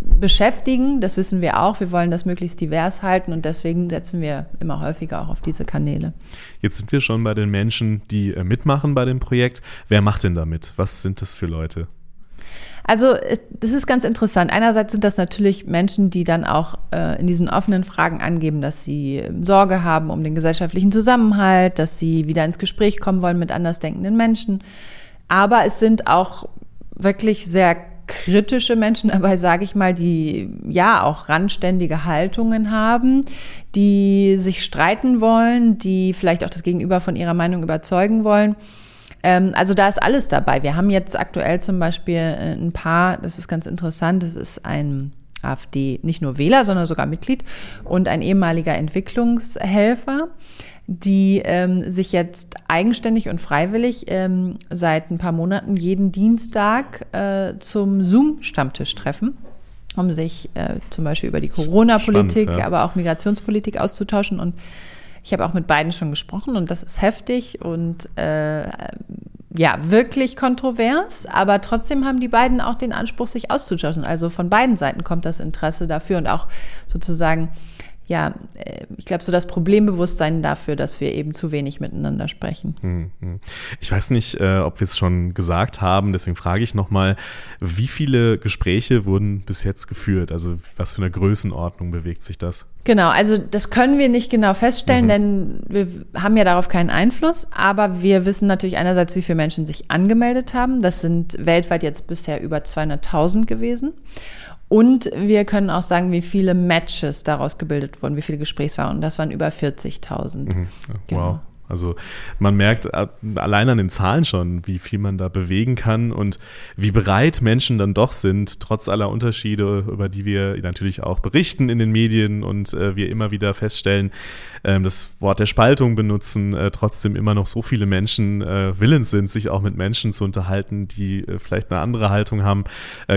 beschäftigen. Das wissen wir auch. Wir wollen das möglichst divers halten und deswegen setzen wir immer häufiger auch auf diese Kanäle. Jetzt sind wir schon bei den Menschen, die äh, mitmachen bei dem Projekt. Wer macht denn damit? Was sind das für Leute? Also das ist ganz interessant. Einerseits sind das natürlich Menschen, die dann auch äh, in diesen offenen Fragen angeben, dass sie ähm, Sorge haben um den gesellschaftlichen Zusammenhalt, dass sie wieder ins Gespräch kommen wollen mit andersdenkenden Menschen. Aber es sind auch wirklich sehr kritische Menschen dabei, sage ich mal, die ja auch randständige Haltungen haben, die sich streiten wollen, die vielleicht auch das Gegenüber von ihrer Meinung überzeugen wollen. Ähm, also da ist alles dabei. Wir haben jetzt aktuell zum Beispiel äh, ein paar, das ist ganz interessant, das ist ein AfD, nicht nur Wähler, sondern sogar Mitglied und ein ehemaliger Entwicklungshelfer, die ähm, sich jetzt eigenständig und freiwillig ähm, seit ein paar Monaten jeden Dienstag äh, zum Zoom-Stammtisch treffen um sich äh, zum Beispiel über die Corona-Politik, ja. aber auch Migrationspolitik auszutauschen. Und ich habe auch mit beiden schon gesprochen und das ist heftig und äh, ja, wirklich kontrovers, aber trotzdem haben die beiden auch den Anspruch, sich auszutauschen. Also von beiden Seiten kommt das Interesse dafür und auch sozusagen ja, äh, ich glaube, so das Problembewusstsein dafür, dass wir eben zu wenig miteinander sprechen. Hm, hm. Ich weiß nicht, äh, ob wir es schon gesagt haben, deswegen frage ich nochmal, wie viele Gespräche wurden bis jetzt geführt? Also was für eine Größenordnung bewegt sich das? Genau, also das können wir nicht genau feststellen, mhm. denn wir haben ja darauf keinen Einfluss, aber wir wissen natürlich einerseits, wie viele Menschen sich angemeldet haben. Das sind weltweit jetzt bisher über 200.000 gewesen. Und wir können auch sagen, wie viele Matches daraus gebildet wurden, wie viele Gesprächsfahrer. Und das waren über 40.000. Mhm. Genau. Also man merkt äh, allein an den Zahlen schon, wie viel man da bewegen kann und wie bereit Menschen dann doch sind, trotz aller Unterschiede, über die wir natürlich auch berichten in den Medien und äh, wir immer wieder feststellen, äh, das Wort der Spaltung benutzen, äh, trotzdem immer noch so viele Menschen äh, willens sind, sich auch mit Menschen zu unterhalten, die äh, vielleicht eine andere Haltung haben,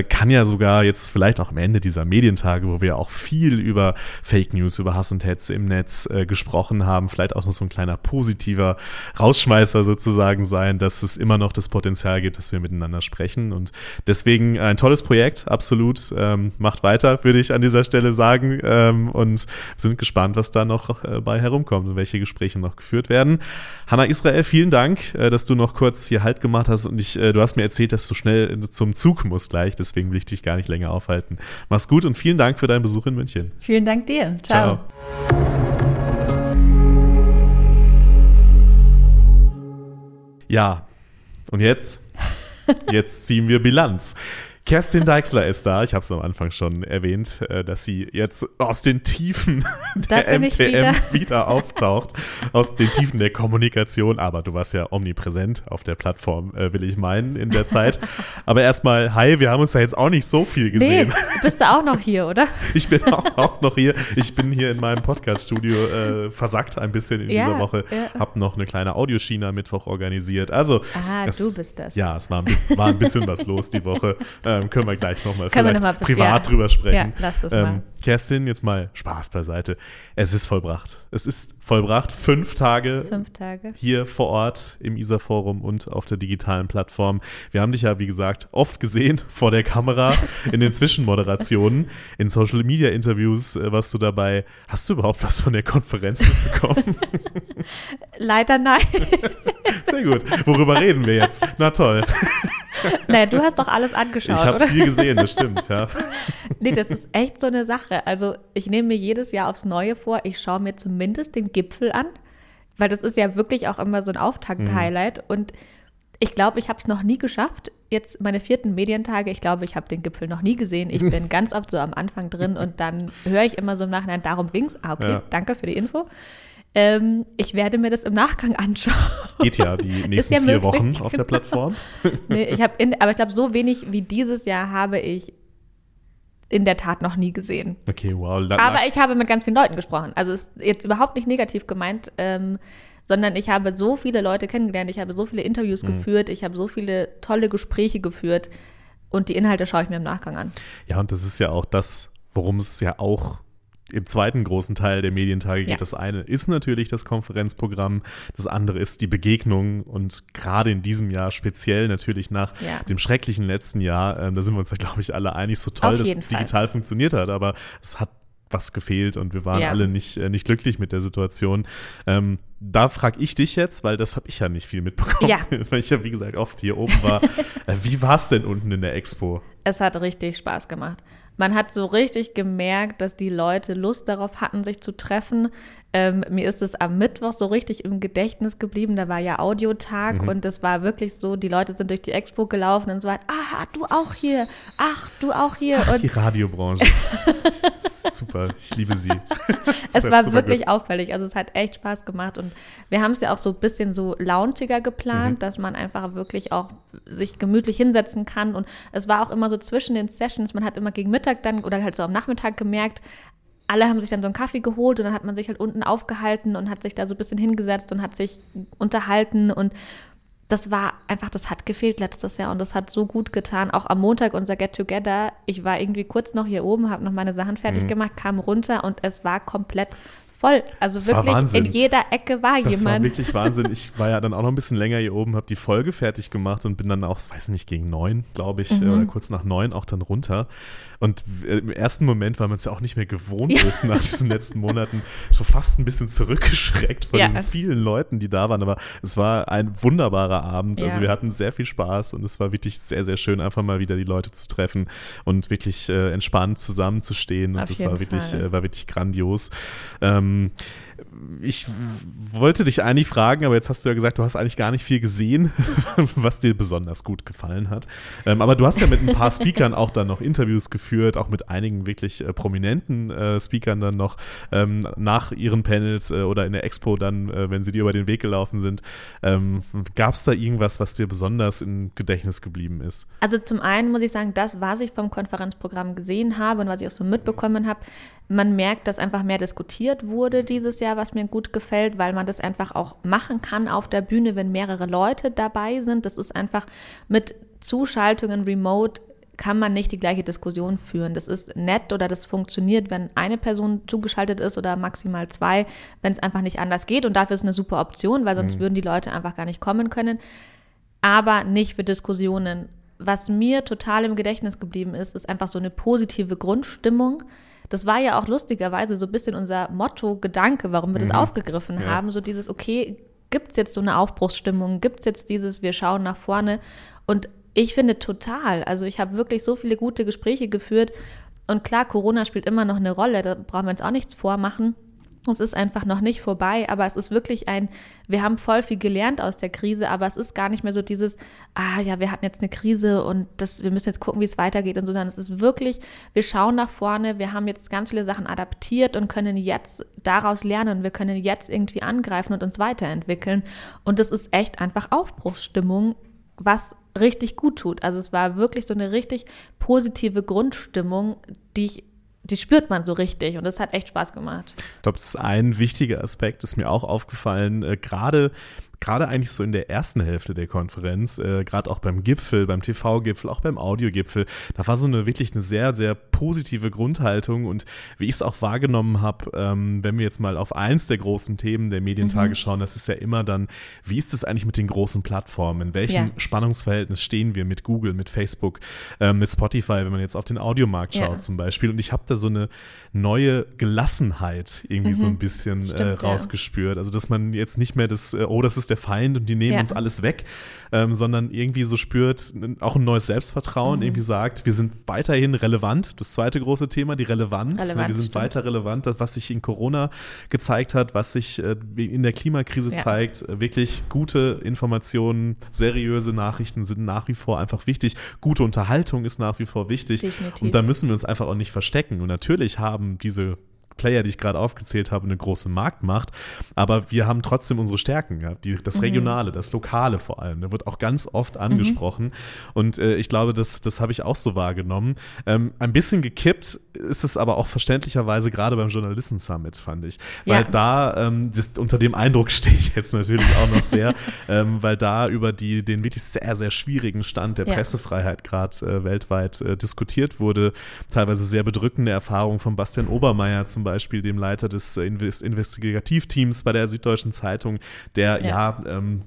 kann ja sogar jetzt vielleicht auch am Ende dieser Medientage, wo wir auch viel über Fake News, über Hass und Hetze im Netz gesprochen haben, vielleicht auch noch so ein kleiner positiver positiver Rausschmeißer sozusagen sein, dass es immer noch das Potenzial gibt, dass wir miteinander sprechen. Und deswegen ein tolles Projekt, absolut. Ähm, macht weiter, würde ich an dieser Stelle sagen. Ähm, und sind gespannt, was da noch äh, bei herumkommt und welche Gespräche noch geführt werden. Hanna Israel, vielen Dank, äh, dass du noch kurz hier Halt gemacht hast. Und ich, äh, du hast mir erzählt, dass du schnell zum Zug musst gleich. Deswegen will ich dich gar nicht länger aufhalten. Mach's gut und vielen Dank für deinen Besuch in München. Vielen Dank dir. Ciao. Ciao. Ja, und jetzt? Jetzt ziehen wir Bilanz. Kerstin Deixler ist da. Ich habe es am Anfang schon erwähnt, äh, dass sie jetzt aus den Tiefen (laughs) der MTM wieder. (laughs) wieder. auftaucht. Aus den Tiefen der Kommunikation. Aber du warst ja omnipräsent auf der Plattform, äh, will ich meinen, in der Zeit. (laughs) Aber erstmal, hi, wir haben uns da jetzt auch nicht so viel Nee, gesehen. bist du auch noch hier, oder? Ich bin auch, auch noch hier. Ich bin hier in meinem Podcast-Studio äh, versackt ein bisschen in Ja, dieser Woche. ja. Hab noch eine kleine Audioschiene am Mittwoch organisiert. Also, Ah, es- du bist das. Ja, es war ein, war ein bisschen was los die Woche. Ähm, können wir gleich nochmal vielleicht noch mal- privat ja. drüber sprechen. Ja, lass das mal. Kerstin, jetzt mal Spaß beiseite. Es ist vollbracht. Es ist vollbracht. Fünf Tage Fünf Tage. hier vor Ort im ISA-Forum und auf der digitalen Plattform. Wir haben dich ja, wie gesagt, oft gesehen (laughs) vor der Kamera, in den Zwischenmoderationen, in Social-Media-Interviews äh, warst du dabei. Hast du überhaupt was von der Konferenz mitbekommen? (laughs) (laughs) Leider nein. Sehr gut. Worüber reden wir jetzt? Na toll. naja, du hast doch alles angeschaut, Ich habe viel gesehen, das stimmt, ja. Nee, das ist echt so eine Sache. Also ich nehme mir jedes Jahr aufs Neue vor, ich schaue mir zumindest den Gipfel an, weil das ist ja wirklich auch immer so ein Auftakt-Highlight. Und ich glaube, ich habe es noch nie geschafft. Jetzt meine vierten Medientage, ich glaube, ich habe den Gipfel noch nie gesehen. Ich bin (laughs) ganz oft so am Anfang drin und dann höre ich immer so im Nachhinein, darum ging's. Ah, okay, Ja. danke für die Info. Ähm, ich werde mir das im Nachgang (laughs) anschauen. Geht ja die nächsten ja vier möglich, Wochen auf der. Plattform. (laughs) Nee, ich habe aber ich glaube, so wenig wie dieses Jahr habe ich in der Tat noch nie gesehen. Okay, wow. Aber ich habe mit ganz vielen Leuten gesprochen. Also es ist jetzt überhaupt nicht negativ gemeint, ähm, sondern ich habe so viele Leute kennengelernt, ich habe so viele Interviews geführt, ich habe so viele tolle Gespräche geführt und die Inhalte schaue ich mir im Nachgang an. Ja, und das ist ja auch das, worum es ja auch im zweiten großen Teil der Medientage geht. Ja. Das eine ist natürlich das Konferenzprogramm, das andere ist die Begegnung und gerade in diesem Jahr speziell natürlich nach Ja. dem schrecklichen letzten Jahr, ähm, da sind wir uns ja, glaube ich, alle einig, so toll, dass Fall. digital funktioniert hat, aber es hat was gefehlt und wir waren Ja. alle nicht, äh, nicht glücklich mit der Situation. Ähm, da frage ich dich jetzt, weil das habe ich ja nicht viel mitbekommen, Ja. (laughs) weil ich ja, wie gesagt, oft hier oben war. (laughs) äh, wie war es denn unten in der Expo? Es hat richtig Spaß gemacht. Man hat so richtig gemerkt, dass die Leute Lust darauf hatten, sich zu treffen. Ähm, mir ist es am Mittwoch so richtig im Gedächtnis geblieben. Da war ja Audiotag und es war wirklich so, die Leute sind durch die Expo gelaufen und so weit, ah, du auch hier, ach, du auch hier. Ach, und die Radiobranche. (laughs) super, ich liebe sie. es Super, war super wirklich gut. auffällig. Also es hat echt Spaß gemacht und wir haben es ja auch so ein bisschen so launchiger geplant, Mhm. dass man einfach wirklich auch sich gemütlich hinsetzen kann und es war auch immer so zwischen den Sessions, man hat immer gegen Mittag dann oder halt so am Nachmittag gemerkt, alle haben sich dann so einen Kaffee geholt und dann hat man sich halt unten aufgehalten und hat sich da so ein bisschen hingesetzt und hat sich unterhalten und das war einfach, das hat gefehlt letztes Jahr und das hat so gut getan. Auch am Montag unser Get Together. Ich war irgendwie kurz noch hier oben, habe noch meine Sachen fertig gemacht, kam runter und es war komplett voll. Also Das war wirklich Wahnsinn. in jeder Ecke war Das war jemand. wirklich Wahnsinn. Ich (laughs) war ja dann auch noch ein bisschen länger hier oben, habe die Folge fertig gemacht und bin dann auch, weiß nicht, gegen neun, glaube ich, Mhm. oder kurz nach neun auch dann runter. Und im ersten Moment, weil man es ja auch nicht mehr gewohnt Ja. ist nach diesen letzten Monaten, so fast ein bisschen zurückgeschreckt von Ja. diesen vielen Leuten, die da waren. Aber es war ein wunderbarer Abend. Also Ja. wir hatten sehr viel Spaß und es war wirklich sehr, sehr schön, einfach mal wieder die Leute zu treffen und wirklich äh, entspannt zusammenzustehen. Und Auf das war wirklich, äh, war wirklich grandios. Ähm, ich w- wollte dich eigentlich fragen, aber jetzt hast du ja gesagt, du hast eigentlich gar nicht viel gesehen, (laughs) was dir besonders gut gefallen hat. Ähm, aber du hast ja mit ein paar Speakern auch dann noch Interviews geführt, auch mit einigen wirklich äh, prominenten äh, Speakern dann noch ähm, nach ihren Panels äh, oder in der Expo dann, äh, wenn sie dir über den Weg gelaufen sind. Ähm, Gab es da irgendwas, was dir besonders im Gedächtnis geblieben ist? Also zum einen muss ich sagen, das, was ich vom Konferenzprogramm gesehen habe und was ich auch so mitbekommen habe, man merkt, dass einfach mehr diskutiert wurde dieses Jahr, was mir gut gefällt, weil man das einfach auch machen kann auf der Bühne, wenn mehrere Leute dabei sind. Das ist einfach mit Zuschaltungen remote kann man nicht die gleiche Diskussion führen. Das ist nett oder das funktioniert, wenn eine Person zugeschaltet ist oder maximal zwei, wenn es einfach nicht anders geht. Und dafür ist eine super Option, weil sonst würden die Leute einfach gar nicht kommen können aber nicht für Diskussionen. Was mir total im Gedächtnis geblieben ist, ist einfach so eine positive Grundstimmung. Das war ja auch lustigerweise so ein bisschen unser Motto-Gedanke, warum wir das aufgegriffen Ja. haben. So dieses, okay, gibt es jetzt so eine Aufbruchsstimmung? Gibt es jetzt dieses, wir schauen nach vorne? Und ich finde total. Also ich habe wirklich so viele gute Gespräche geführt. Und klar, Corona spielt immer noch eine Rolle, da brauchen wir uns auch nichts vormachen. Es ist einfach noch nicht vorbei, aber es ist wirklich ein, wir haben voll viel gelernt aus der Krise, aber es ist gar nicht mehr so dieses, ah ja, wir hatten jetzt eine Krise und das, wir müssen jetzt gucken, wie es weitergeht und so, sondern es ist wirklich, wir schauen nach vorne, wir haben jetzt ganz viele Sachen adaptiert und können jetzt daraus lernen, wir können jetzt irgendwie angreifen und uns weiterentwickeln und das ist echt einfach Aufbruchsstimmung, was richtig gut tut. Also es war wirklich so eine richtig positive Grundstimmung, die ich die spürt man so richtig und das hat echt Spaß gemacht. Ich glaube, das ist ein wichtiger Aspekt, ist mir auch aufgefallen, äh, gerade gerade eigentlich so in der ersten Hälfte der Konferenz, äh, gerade auch beim Gipfel, beim TV-Gipfel, auch beim Audiogipfel, da war so eine wirklich eine sehr, sehr positive Grundhaltung und wie ich es auch wahrgenommen habe, ähm, wenn wir jetzt mal auf eins der großen Themen der Medientage mhm. schauen, das ist ja immer dann, wie ist es eigentlich mit den großen Plattformen? In welchem ja. Spannungsverhältnis stehen wir mit Google, mit Facebook, äh, mit Spotify, wenn man jetzt auf den Audiomarkt schaut ja. zum Beispiel? Und ich habe da so eine neue Gelassenheit irgendwie mhm. so ein bisschen Stimmt, äh, rausgespürt. Ja. Also, dass man jetzt nicht mehr das, äh, oh, das ist der Feind und die nehmen ja. uns alles weg, ähm, sondern irgendwie so spürt, auch ein neues Selbstvertrauen, mhm. irgendwie sagt, wir sind weiterhin relevant. Das zweite große Thema, die Relevanz. Relevanz wir sind stimmt. weiter relevant, das, was sich in Corona gezeigt hat, was sich äh, in der Klimakrise ja. zeigt. Äh, wirklich gute Informationen, seriöse Nachrichten sind nach wie vor einfach wichtig. Gute Unterhaltung ist nach wie vor wichtig. Definitiv. Und da müssen wir uns einfach auch nicht verstecken. Und natürlich haben diese Player, die ich gerade aufgezählt habe, eine große Marktmacht. Aber wir haben trotzdem unsere Stärken, ja, die, das mhm. Regionale, das Lokale vor allem. Da wird auch ganz oft mhm. angesprochen. Mhm. Und äh, ich glaube, das, das habe ich auch so wahrgenommen. Ähm, ein bisschen gekippt ist es aber auch verständlicherweise gerade beim Journalisten Summit, fand ich. Weil ja. da, ähm, das, unter dem Eindruck (laughs) stehe ich jetzt natürlich auch noch sehr, ähm, weil da über die, den wirklich sehr, sehr schwierigen Stand der ja. Pressefreiheit gerade äh, weltweit äh, diskutiert wurde. Teilweise sehr bedrückende Erfahrungen von Bastian Obermeier zum Beispiel, dem Leiter des äh, Investigativteams bei der Süddeutschen Zeitung, der ja, ja ähm,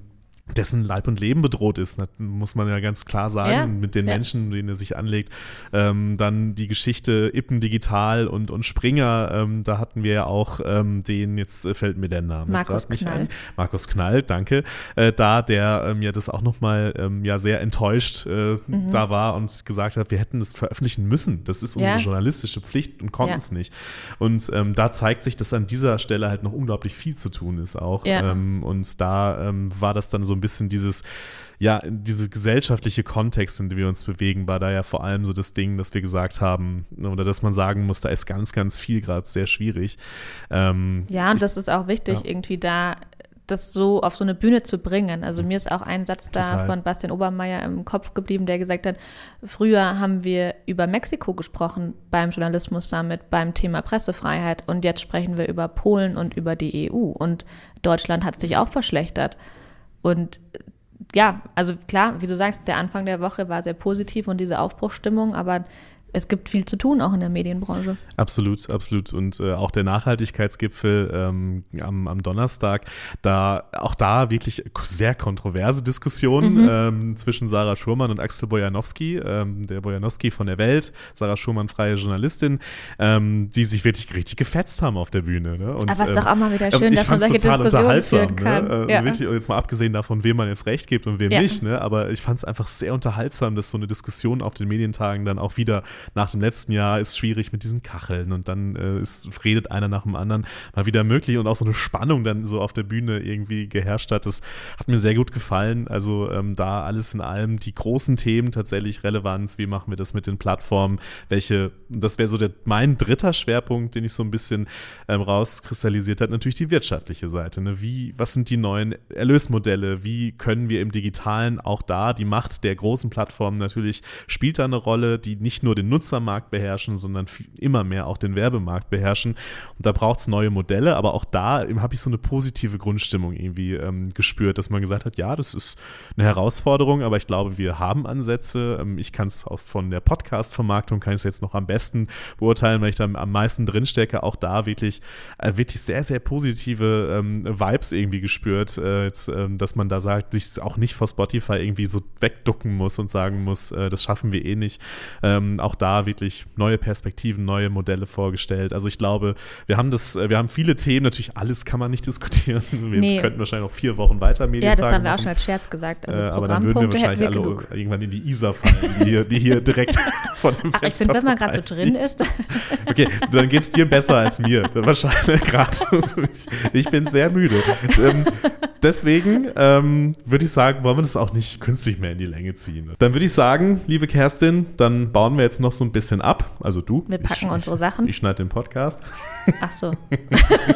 dessen Leib und Leben bedroht ist, muss man ja ganz klar sagen, ja, mit den ja. Menschen, denen er sich anlegt. Ähm, dann die Geschichte Ippen Digital und, und Springer, ähm, da hatten wir ja auch ähm, den, jetzt fällt mir der Name Markus nicht Knall. ein. Markus Knall, danke. Äh, da, der ähm, ja das auch nochmal ähm, ja sehr enttäuscht äh, mhm. da war und gesagt hat, wir hätten das veröffentlichen müssen. Das ist unsere ja. journalistische Pflicht und konnten es nicht. Und ähm, da zeigt sich, dass an dieser Stelle halt noch unglaublich viel zu tun ist auch. und da war das dann so ein bisschen dieses, ja, diese gesellschaftliche Kontext, in dem wir uns bewegen, war da ja vor allem so das Ding, dass wir gesagt haben, oder dass man sagen muss, da ist ganz, ganz viel gerade sehr schwierig. Ähm, ja, und ich, das ist auch wichtig, ja. irgendwie da das so auf so eine Bühne zu bringen. Also mir ist auch ein Satz da Total. von Bastian Obermeier im Kopf geblieben, der gesagt hat, früher haben wir über Mexiko gesprochen beim Journalismus Summit, beim Thema Pressefreiheit und jetzt sprechen wir über Polen und über die EU und Deutschland hat sich auch verschlechtert. Und ja, also klar, wie du sagst, der Anfang der Woche war sehr positiv und diese Aufbruchstimmung, aber es gibt viel zu tun, auch in der Medienbranche. Absolut, absolut. Und äh, auch der Nachhaltigkeitsgipfel ähm, am, am, Donnerstag, da auch da wirklich sehr kontroverse Diskussionen mhm. ähm, zwischen Sarah Schurmann und Axel Bojanowski, ähm, der Bojanowski von der Welt, Sarah Schurmann, freie Journalistin, ähm, die sich wirklich richtig gefetzt haben auf der Bühne. Ne? Und, Aber es ist doch auch mal wieder schön, dass man solche Diskussionen führen ne? kann. Ne? Also ja. wirklich, jetzt mal abgesehen davon, wem man jetzt recht gibt und wem ja. nicht. Ne? Aber ich fand es einfach sehr unterhaltsam, dass so eine Diskussion auf den Medientagen dann auch wieder nach dem letzten Jahr ist schwierig mit diesen Kacheln und dann äh, ist, redet einer nach dem anderen mal wieder möglich und auch so eine Spannung dann so auf der Bühne irgendwie geherrscht hat. Das hat mir sehr gut gefallen. Also ähm, da alles in allem die großen Themen tatsächlich Relevanz. Wie machen wir das mit den Plattformen? Welche, das wäre so der, mein dritter Schwerpunkt, den ich so ein bisschen ähm, rauskristallisiert hat, natürlich die wirtschaftliche Seite. Ne? Wie, was sind die neuen Erlösmodelle? Wie können wir im Digitalen auch da die Macht der großen Plattformen natürlich spielt da eine Rolle, die nicht nur den Nutzermarkt beherrschen, sondern viel, immer mehr auch den Werbemarkt beherrschen. Und da braucht es neue Modelle, aber auch da habe ich so eine positive Grundstimmung irgendwie ähm, gespürt, dass man gesagt hat, ja, das ist eine Herausforderung, aber ich glaube, wir haben Ansätze. Ähm, ich kann es auch von der Podcast-Vermarktung, kann ich es jetzt noch am besten beurteilen, weil ich da am meisten drinstecke, auch da wirklich, äh, wirklich sehr, sehr positive ähm, Vibes irgendwie gespürt, äh, jetzt, ähm, dass man da sagt, sich auch nicht vor Spotify irgendwie so wegducken muss und sagen muss, äh, das schaffen wir eh nicht. Ähm, auch da da wirklich neue Perspektiven, neue Modelle vorgestellt. Also ich glaube, wir haben das, wir haben viele Themen, natürlich alles kann man nicht diskutieren. Wir Nee. könnten wahrscheinlich noch vier Wochen weiter Ja, Medientage das haben wir auch schon als Scherz gesagt. Also äh, aber dann würden wir wahrscheinlich wir alle genug. irgendwann in die Isar fallen, die hier, die hier direkt (laughs) (laughs) von dem Ach, ich Fenster finde, wenn man gerade so drin ist, (laughs) Okay, dann geht's dir besser als mir. Wahrscheinlich gerade. Ich bin sehr müde. Ähm, deswegen ähm, würde ich sagen, wollen wir das auch nicht künstlich mehr in die Länge ziehen. Dann würde ich sagen, liebe Kerstin, dann bauen wir jetzt noch so ein bisschen ab. Also du. wir packen ich, unsere Sachen. Ich schneide den Podcast. Ach so.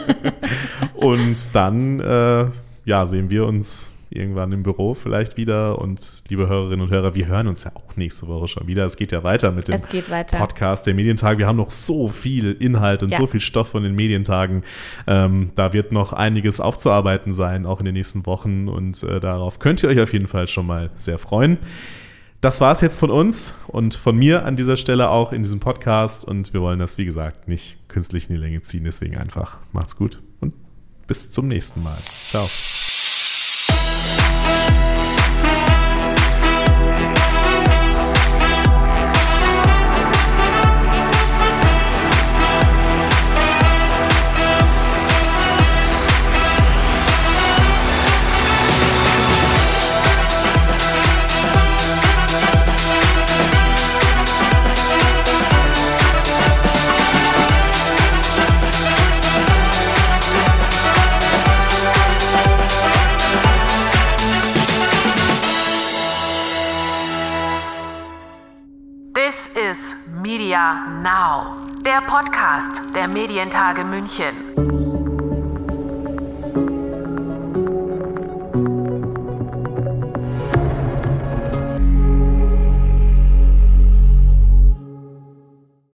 (laughs) Und dann, äh, ja, sehen wir uns irgendwann im Büro vielleicht wieder. Und liebe Hörerinnen und Hörer, wir hören uns ja auch nächste Woche schon wieder. Es geht ja weiter mit dem weiter. Podcast der Medientage. Wir haben noch so viel Inhalt und Ja. so viel Stoff von den Medientagen. Ähm, da wird noch einiges aufzuarbeiten sein, auch in den nächsten Wochen. Und äh, darauf könnt ihr euch auf jeden Fall schon mal sehr freuen. Das war es jetzt von uns und von mir an dieser Stelle auch in diesem Podcast. Und wir wollen das, wie gesagt, nicht künstlich in die Länge ziehen. Deswegen einfach macht's gut und bis zum nächsten Mal. Ciao. Der Podcast der Medientage München.